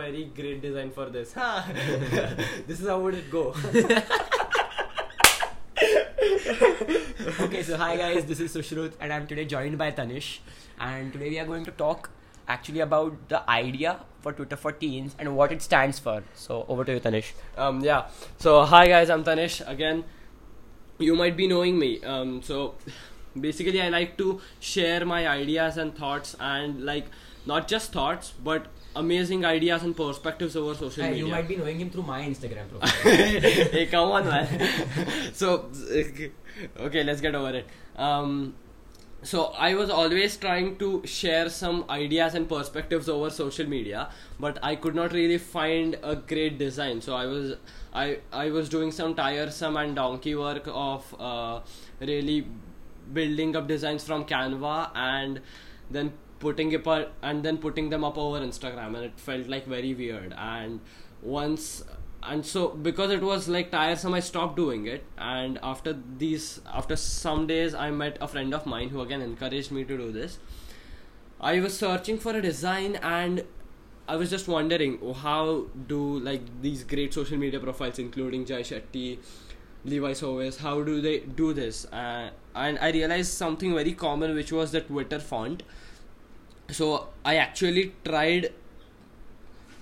very great design for this. this is how would it go? okay, so hi guys, this is Sushrut, and I'm today joined by Tanish, and today we are going to talk actually about the idea for Twitter for Teens and what it stands for. So over to you, Tanish. Um, yeah. So hi guys, I'm Tanish again. You might be knowing me. Um, so basically, I like to share my ideas and thoughts, and like not just thoughts, but amazing ideas and perspectives over social media. you might be knowing him through my Instagram profile. hey, come on, man. so, okay, let's get over it. Um, so I was always trying to share some ideas and perspectives over social media, but I could not really find a great design. So I was, I, I was doing some tiresome and donkey work of uh, really building up designs from Canva and then putting it up and then putting them up over Instagram, and it felt like very weird. And once and so because it was like tiresome i stopped doing it. And after these after some days i met a friend of mine who again encouraged me to do this. I was searching for a design and i was just wondering oh, how do like these great social media profiles including jay shetty levi Sovis, how do they do this? Uh, and i realized something very common which was the twitter font so i actually tried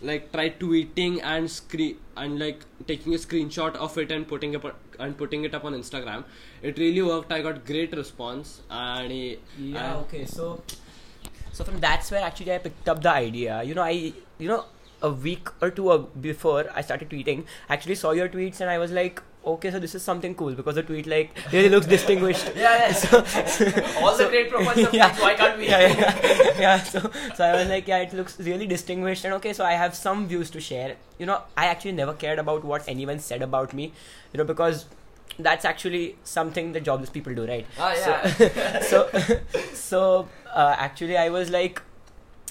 like try tweeting and screen and like taking a screenshot of it and putting it and putting it up on Instagram. It really worked. I got great response and it- Yeah, and- okay, so so from that's where actually I picked up the idea. You know, I you know a week or two before I started tweeting, I actually saw your tweets and I was like, okay, so this is something cool because the tweet like really looks distinguished. yeah, yeah. So- all the great profiles yeah. why can't we? yeah, yeah, yeah. So, so I was like, yeah, it looks really distinguished, and okay, so I have some views to share. You know, I actually never cared about what anyone said about me, you know, because that's actually something that jobless people do, right? Oh, So- yeah. so so uh, actually i was like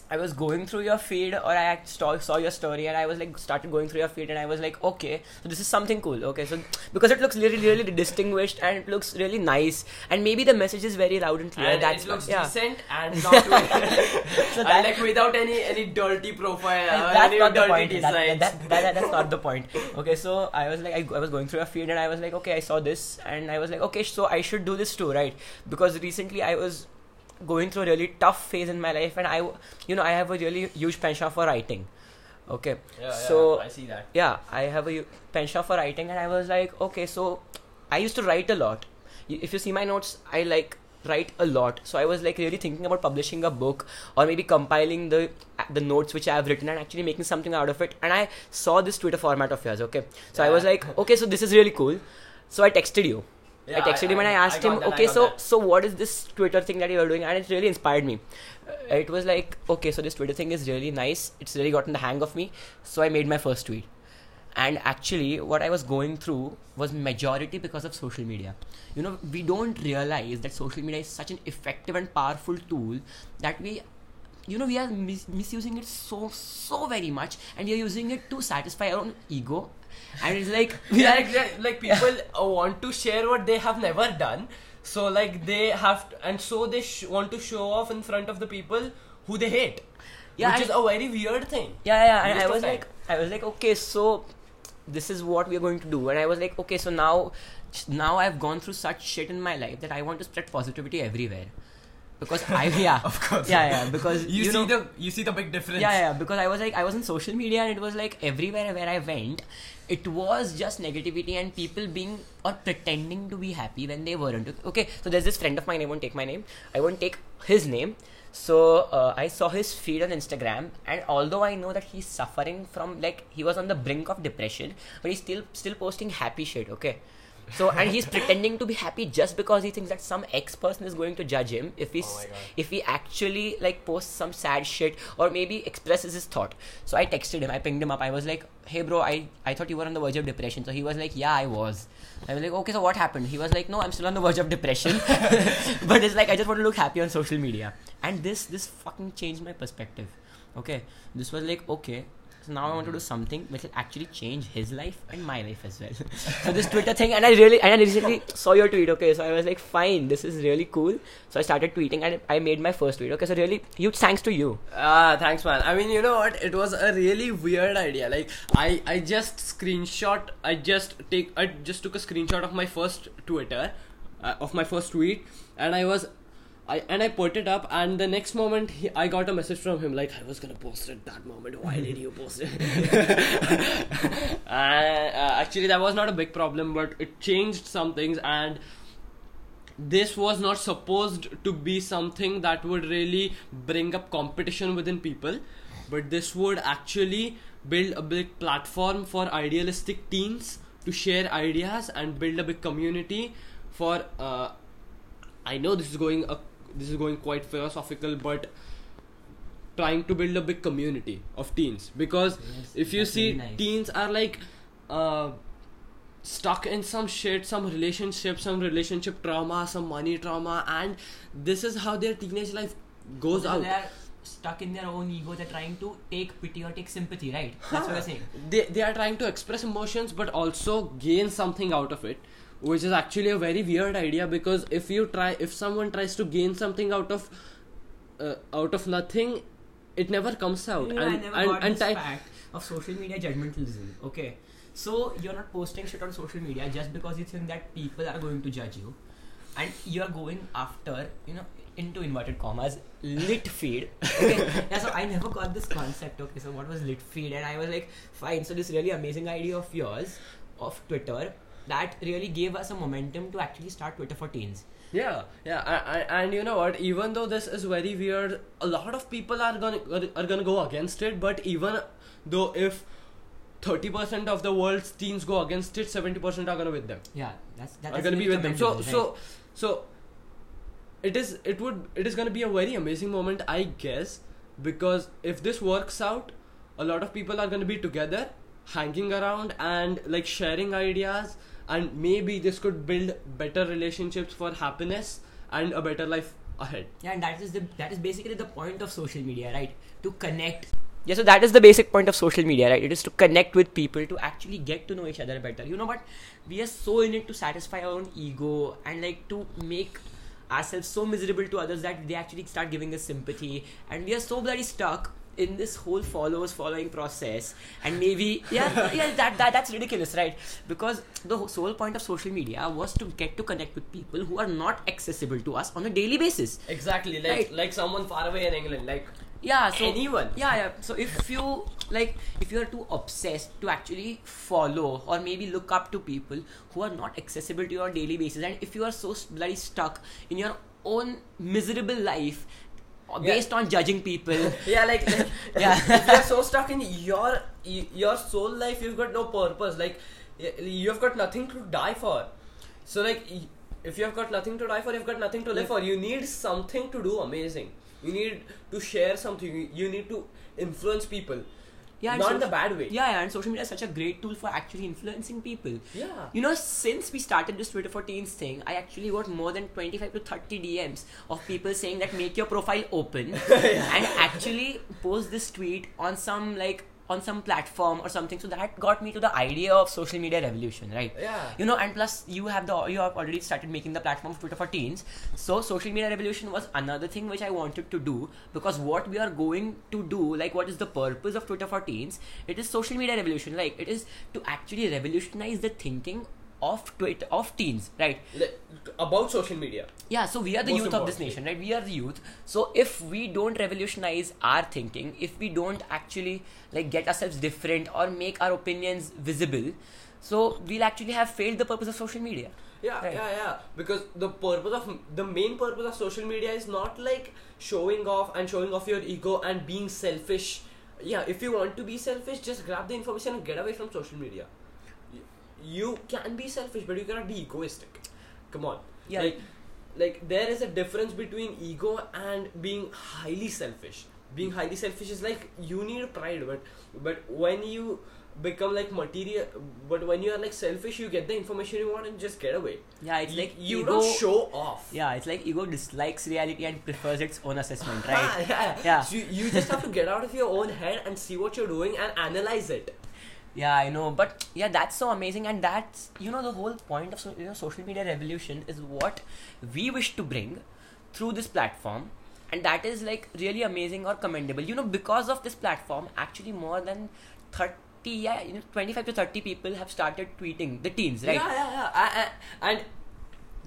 i was going through your feed or i saw your story and i was like started going through your feed and i was like okay so this is something cool okay so because it looks really really distinguished and it looks really nice and maybe the message is very loud and clear and that's it looks yeah. decent and not So and like without any any dirty profile or that's any not the point. That, that, that, that- that's not the point. Okay, so I was like, I, I was going through a feed and I was like, okay, I saw this and I was like, okay, so I should do this too, right? Because recently I was going through a really tough phase in my life and I, you know, I have a really huge penchant for writing. Okay, yeah, so yeah, I see that. yeah, I have a penchant for writing, and I was like, okay, so I used to write a lot. If you see my notes, I like write a lot. So I was like really thinking about publishing a book or maybe compiling the the notes which I have written and actually making something out of it. And I saw this Twitter format of yours. Okay, so I was like, okay, so this is really cool. So I texted you. Yeah, I texted him and I asked got him, that, okay, so that. so what is this Twitter thing that you are doing? And it really inspired me. Uh, it was like, okay, so this Twitter thing is really nice. It's really gotten the hang of me. So I made my first tweet. And actually, what I was going through was majority because of social media. You know, we don't realize that social media is such an effective and powerful tool that we you know we are mis- misusing it so so very much and we are using it to satisfy our own ego and it's like yeah, are like, people want to share what they have never done. So like they have to, and so they sh- want to show off in front of the people who they hate. Yeah, which is a very weird thing. Yeah yeah and i was time. like i was like okay so this is what we are going to do. And i was like okay so now now i've gone through such shit in my life that i want to spread positivity everywhere. Because i yeah. Of course. yeah yeah because you, you, see know, the you see the big difference. Yeah, yeah, because I was like, I was on social media and it was like everywhere where I went, it was just negativity and people being or pretending to be happy when they weren't. Okay, so there's this friend of mine, I won't take my name, I won't take his name. So uh, I saw his feed on Instagram, and although I know that he's suffering from like he was on the brink of depression, but he's still still posting happy shit. Okay, so and he's pretending to be happy just because he thinks that some ex person is going to judge him if he's Oh if he actually like posts some sad shit or maybe expresses his thought. So i texted him i pinged him up i was like hey bro i i thought you were on the verge of depression. So he was like yeah i was. I was like okay so what happened? He was like no i'm still on the verge of depression. But it's like i just want to look happy on social media. And this this fucking changed my perspective. Okay? This was like okay So now I want to do something which will actually change his life and my life as well. so this Twitter thing, and I really, and I recently saw your tweet. Okay, so I was like, fine, this is really cool. So I started tweeting, and I made my first tweet. Okay, so really, huge thanks to you. Ah, thanks, man. I mean, you know what? It was a really weird idea. Like, I, I just screenshot. I just take. I just took a screenshot of my first Twitter, uh, of my first tweet, and I was I and I put it up, and the next moment he, I got a message from him like I was gonna post it that moment. Why did you post it? uh, uh, actually, that was not a big problem, but it changed some things, and this was not supposed to be something that would really bring up competition within people, but this would actually build a big platform for idealistic teens to share ideas and build a big community for. Uh, I know this is going a this is going quite philosophical, but trying to build a big community of teens because Yes, if you see nice. teens are like uh, stuck in some shit some relationship some relationship trauma some money trauma and this is how their teenage life goes So out They are stuck in their own ego. They're trying to take pity or take sympathy, right? That's what i'm saying. they, they are trying to express emotions but also gain something out of it which is actually a very weird idea because if you try if someone tries to gain something out of uh, out of nothing it never comes out know, and I never and, got and this ti- fact of social media judgmentalism. Okay, so you're not posting shit on social media just because you think that people are going to judge you, and you're going after you know into inverted commas lit feed. Okay, yeah. So I never got this concept. Okay, so what was lit feed? And I was like, fine. So this really amazing idea of yours of Twitter that really gave us a momentum to actually start Twitter for teens. Yeah, yeah, I, I, and you know what? Even though this is very weird, a lot of people are gonna are gonna go against it. But even though if thirty percent of the world's teens go against it, seventy percent are gonna with them. Yeah, that's that are gonna be with them. So commendable, so so it is it would it is gonna be a very amazing moment, I guess, because if this works out, a lot of people are gonna be together, hanging around and like sharing ideas, and maybe this could build better relationships for happiness and a better life ahead. Yeah, and that is the that is basically the point of social media, right? To connect. Yeah, so that is the basic point of social media, right? It is to connect with people to actually get to know each other better. You know what? We are so in it to satisfy our own ego and like to make ourselves so miserable to others that they actually start giving us sympathy, and we are so bloody stuck in this whole followers following process and maybe yeah yeah that, that that's ridiculous right because the whole- sole point of social media was to get to connect with people who are not accessible to us on a daily basis Exactly, like Right. like someone far away in England, like yeah so Anyone. yeah yeah so if you like if you are too obsessed to actually follow or maybe look up to people who are not accessible to you on a daily basis and if you are so bloody stuck in your own miserable life uh, Yeah. based on judging people yeah, like, like Yeah. you're so stuck in your your soul life, you've got no purpose. Like you've got nothing to die for. So like, if you've got nothing to die for, you've got nothing to live for. You need something to do amazing. You need to share something. You need to influence people. Yeah and not so- in the bad way. yeah, yeah and social media is such a great tool for actually influencing people Yeah. You know, since we started this Twitter for Teens thing, I actually got more than 25 to 30 DMs of people saying that make your profile open and actually post this tweet on some like on some platform or something. So that got me to the idea of social media revolution, right? Yeah. You know, and plus you have the you have already started making the platform of Twitter for teens. So social media revolution was another thing which I wanted to do because what we are going to do, like what is the purpose of Twitter for teens? It is social media revolution. Like it is to actually revolutionize the thinking of Twitter of teens, right? About social media. Yeah, so we are the Most youth of this nation, right? We are the youth. So if we don't revolutionize our thinking, if we don't actually like get ourselves different or make our opinions visible, so we'll actually have failed the purpose of social media. Yeah, Right. yeah, yeah. Because the purpose of the main purpose of social media is not like showing off and showing off your ego and being selfish. Yeah, if you want to be selfish, just grab the information and get away from social media. You can be selfish, but you cannot be egoistic. Come on. Yeah. Like, like there is a difference between ego and being highly selfish. Being highly selfish is like you need pride, but but when you become like material but when you are like selfish you get the information you want and just get away Yeah, it's like you ego- don't show off Yeah, it's like ego dislikes reality and prefers its own assessment, right? yeah. Yeah. So you, you just have to get out of your own head and see what you're doing and analyze it Yeah, I know, but yeah, that's so amazing, and that's you know the whole point of so, you know, social media revolution is what we wish to bring through this platform, and that is like really amazing or commendable. You know, because of this platform, actually more than thirty, yeah, you know, twenty-five to thirty people have started tweeting the teens, right? Yeah, yeah, yeah. I- I- and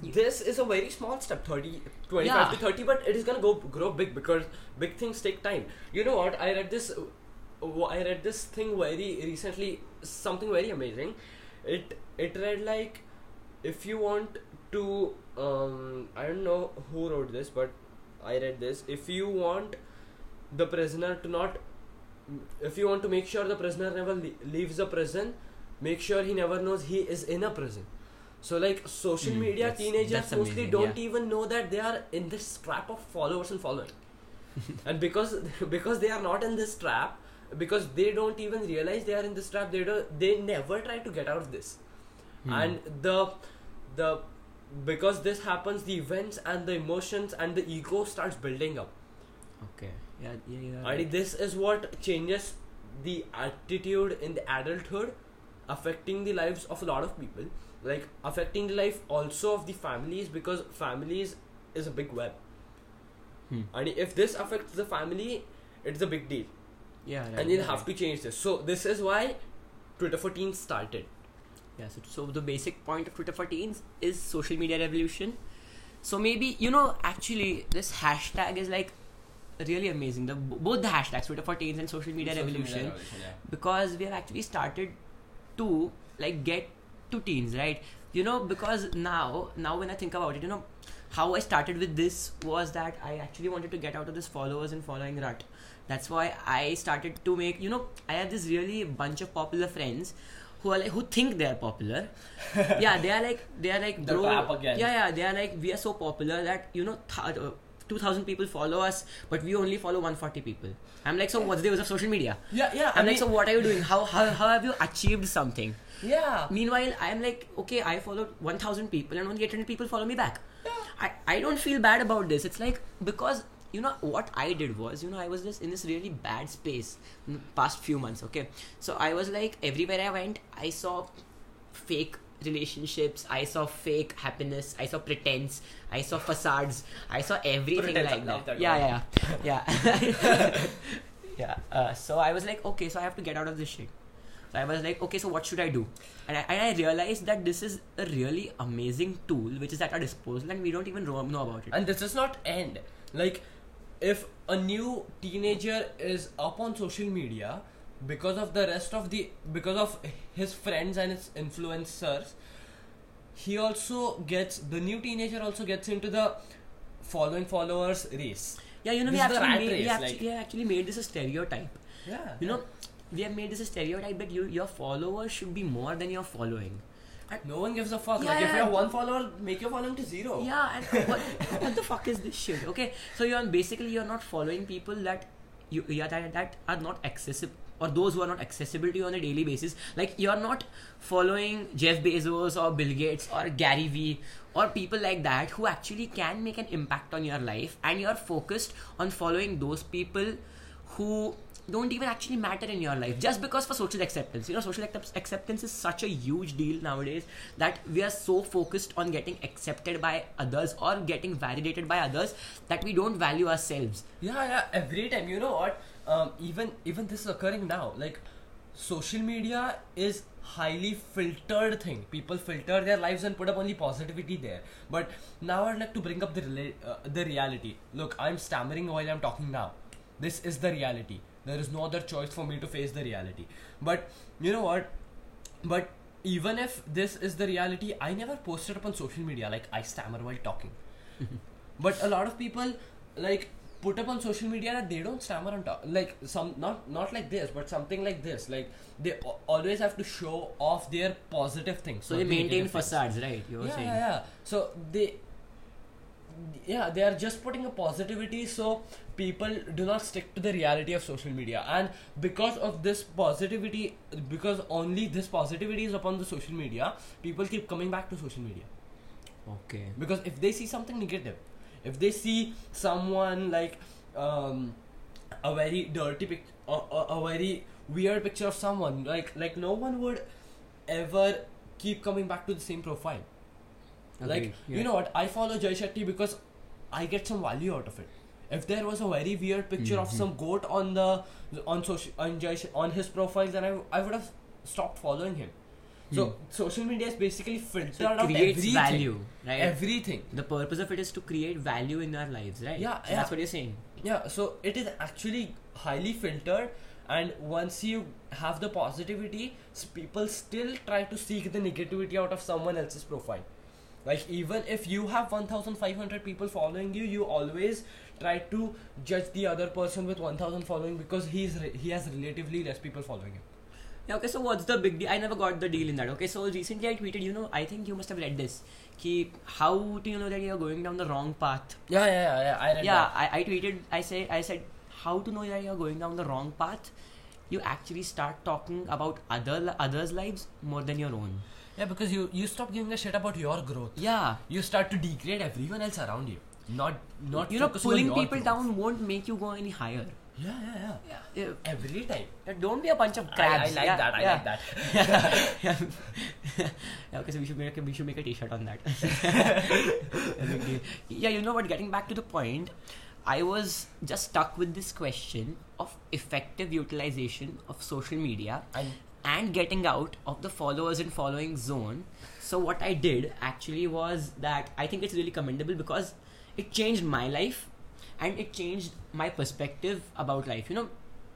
this is a very small step 30 25 Yeah. to 30 but it is going to go grow big because big things take time you know what i read this i read this thing very recently something very amazing. It it read like if you want to um i don't know who wrote this but i read this. If you want the prisoner to not if you want to make sure the prisoner never le- leaves the prison make sure he never knows he is in a prison. So like social Mm, media that's- teenagers that's mostly amazing, don't yeah. even know that they are in this trap of followers and following. And because because they are not in this trap because they don't even realize they are in this trap they don't they never try to get out of this Hmm. and the the because this happens the events and the emotions and the ego starts building up Okay. Yeah, yeah, yeah. and this is what changes the attitude in the adulthood affecting the lives of a lot of people like affecting the life also of the families because families is a big web Hmm. and if this affects the family it's a big deal Yeah, right, and you'll right. have to change this so this is why twitter for teens started Yeah, so, so the basic point of Twitter for Teens is social media revolution. So maybe you know actually this hashtag is like really amazing. The both the hashtags Twitter for Teens and social media Social media revolution revolution, yeah. because we have actually started to like get to teens, right? You know because now now when I think about it, you know how I started with this was that I actually wanted to get out of this followers and following rut. That's why I started to make you know I have this really bunch of popular friends who are like who think they are popular. yeah, they are like they are like The bro. again. Yeah, yeah, they are like we are so popular that you know. Th- uh, 2000 people follow us but we only follow 140 people i'm like so what's the use of social media yeah yeah I'm I like, so what are you doing? How, how how have you achieved something? yeah Meanwhile, I'm like, okay, I followed 1,000 people and only 800 people follow me back. I, I don't feel bad about this. It's like, because, you know, what I did was, you know, I was just in this really bad space in the past few months, okay? So I was like, everywhere I went, I saw fake relationships, I saw fake happiness, I saw pretense, I saw facades, I saw everything Pretense, like that. that Yeah, yeah, yeah. yeah. Uh, so I was like, okay, so I have to get out of this shit. So I was like, okay, so what should I do? And I, and I realized that this is a really amazing tool which is at our disposal and we don't even know, know about it. and this does not end like if a new teenager is up on social media because of the rest of the because of his friends and his influencers he also gets the new teenager also gets into the following followers race yeah, you know, we this is the actually, made, race, we, actually, like- we actually made this a stereotype. yeah You know, we have made this a stereotype that you, your followers should be more than your following. No one gives a fuck Yeah, like if you have one follower make your following to zero Yeah, and what, what the fuck is this shit? Okay, so you're basically you're not following people that you yeah that, that are not accessible or those who are not accessible to you on a daily basis. Like you're not following Jeff Bezos or Bill Gates or Gary Vee or people like that who actually can make an impact on your life, and you're focused on following those people who don't even actually matter in your life just because for social acceptance you know social accept- acceptance is such a huge deal nowadays that we are so focused on getting accepted by others or getting validated by others that we don't value ourselves Yeah, yeah. Every time, you know what? Um, even even this is occurring now. Like, social media is highly filtered thing. People filter their lives and put up only positivity there. But now I'd like to bring up the rela- uh, the reality. Look, I'm stammering while I'm talking now. This is the reality. There is no other choice for me to face the reality. But you know what? But even if this is the reality, I never posted up on social media like I stammer while talking. but a lot of people like put up on social media that they don't stammer on talk like some not not like this but something like this like they always have to show off their positive things so they maintain things. facades right you were yeah, saying yeah yeah so they yeah they are just putting a positivity so people do not stick to the reality of social media. And because of this positivity because only this positivity is upon the social media people keep coming back to social media. Okay. because if they see something negative if they see someone like um, a very dirty pic a, a, a very weird picture of someone like like no one would ever keep coming back to the same profile like yeah. you know what i follow jay shetty because i get some value out of it if there was a very weird picture of Mhm. some goat on the on social on jay Sh- on his profile then i, I would have stopped following him so Hmm. social media is basically filtered So out creates everything value, right? everything the purpose of it is to create value in our lives, right? Yeah, So yeah. That's what you're saying. Yeah, so it is actually highly filtered, and once you have the positivity, people still try to seek the negativity out of someone else's profile. Like, even if you have 1500 people following you, you always try to judge the other person with 1000 following because he's re- he has relatively less people following him. Yeah, okay, so what's the big deal? I never got the deal in that. Okay, so recently I tweeted, you know, I think you must have read this. Ki, how do you know that you're going down the wrong path? Yeah, yeah, yeah, yeah I read yeah, I, I tweeted, I say, I said, how to know that you're going down the wrong path? You actually start talking about other others' lives more than your own. Yeah, because you, you stop giving a shit about your growth. Yeah. You start to degrade everyone else around you. Not, not You know, pulling people growth. down won't make you go any higher. Yeah, yeah, yeah. Yeah. Every time. Yeah, Don't be a bunch of I, I like yeah, that. I like that. yeah. yeah, okay, so we should make a, we should make a t-shirt on that. A big deal. yeah, you know what? Getting back to the point, I was just stuck with this question of effective utilization of social media And and getting out of the followers and following zone. So what I did actually was that I think it's really commendable because it changed my life and it changed my perspective about life. You know,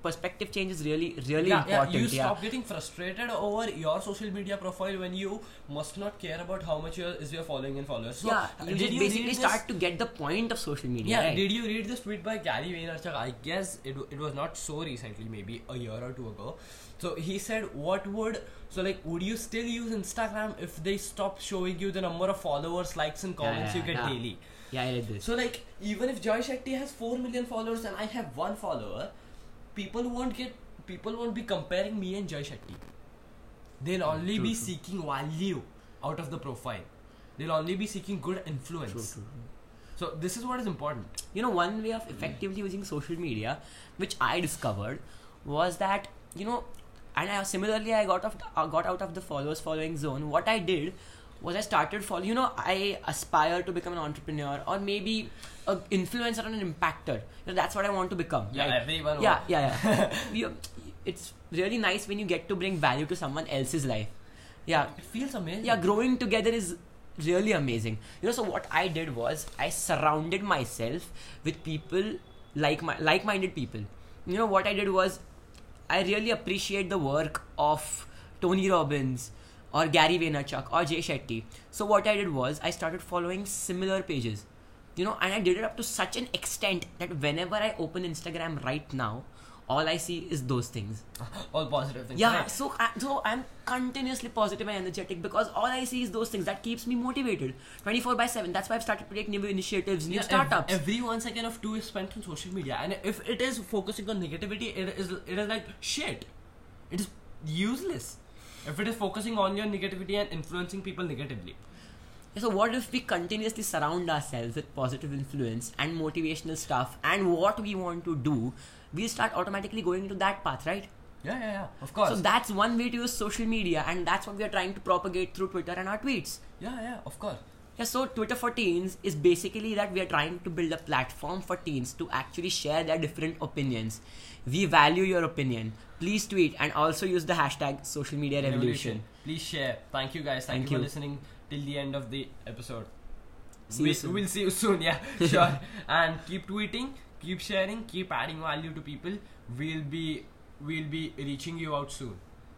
perspective change is really really yeah, yeah, important. you stop getting frustrated over your social media profile when you must not care about how much your, is your following and followers. So, yeah, you did just you basically start to get the point of social media. Yeah, right? did you read this tweet by Gary Vaynerchuk? I guess it, it was not so recently, maybe a year or two ago. So he said, "What would so like? Would you still use Instagram if they stop showing you the number of followers, likes, and comments yeah, you get yeah. daily?" yeah, I read this. So like, even if Jay Shetty has four million followers and I have one follower, people won't get people won't be comparing me and Jay Shetty. They'll only true, be true. seeking value out of the profile. They'll only be seeking good influence. True, true, true. So this is what is important. You know, one way of effectively using social media, which I discovered, was that you know, and I, similarly I got off, uh, got out of the followers following zone. What I did was I started following. You know, I aspire to become an entrepreneur or maybe an influencer and an impactor. You know, that's what I want to become. Yeah, right? everyone. yeah, yeah, yeah. You- uh, it's really nice when you get to bring value to someone else's life. Yeah, It feels amazing. yeah growing together is really amazing you know so what i did was i surrounded myself with people like my like-minded people you know what i did was i really appreciate the work of tony robbins or gary vaynerchuk or jay shetty so what i did was i started following similar pages you know and i did it up to such an extent that whenever i open instagram right now all i see is those things all positive things. yeah, right? so I, so I'm continuously positive and energetic because all I see is those things that keeps me motivated, twenty four by seven. That's why I've started to take new initiatives, new Yeah, ev- startups. Every, one second of two is spent on social media, and if it is focusing on negativity, it is it is like shit. It is useless. If it is focusing on your negativity and influencing people negatively. so what if we continuously surround ourselves with positive influence and motivational stuff, and what we want to do, we start automatically going into that path, right? Yeah, yeah, yeah. Of course. So that's one way to use social media, and that's what we are trying to propagate through Twitter and our tweets. yeah, yeah. Of course. Yeah, so Twitter for Teens is basically that we are trying to build a platform for teens to actually share their different opinions. We value your opinion. Please tweet and also use the hashtag social media revolution. Please share. Thank you guys. Thank, Thank you, for you. listening till the end of the episode. See we, you soon. We'll see you soon. Yeah, sure. and keep tweeting, keep sharing, keep adding value to people. We'll be we'll be reaching you out soon.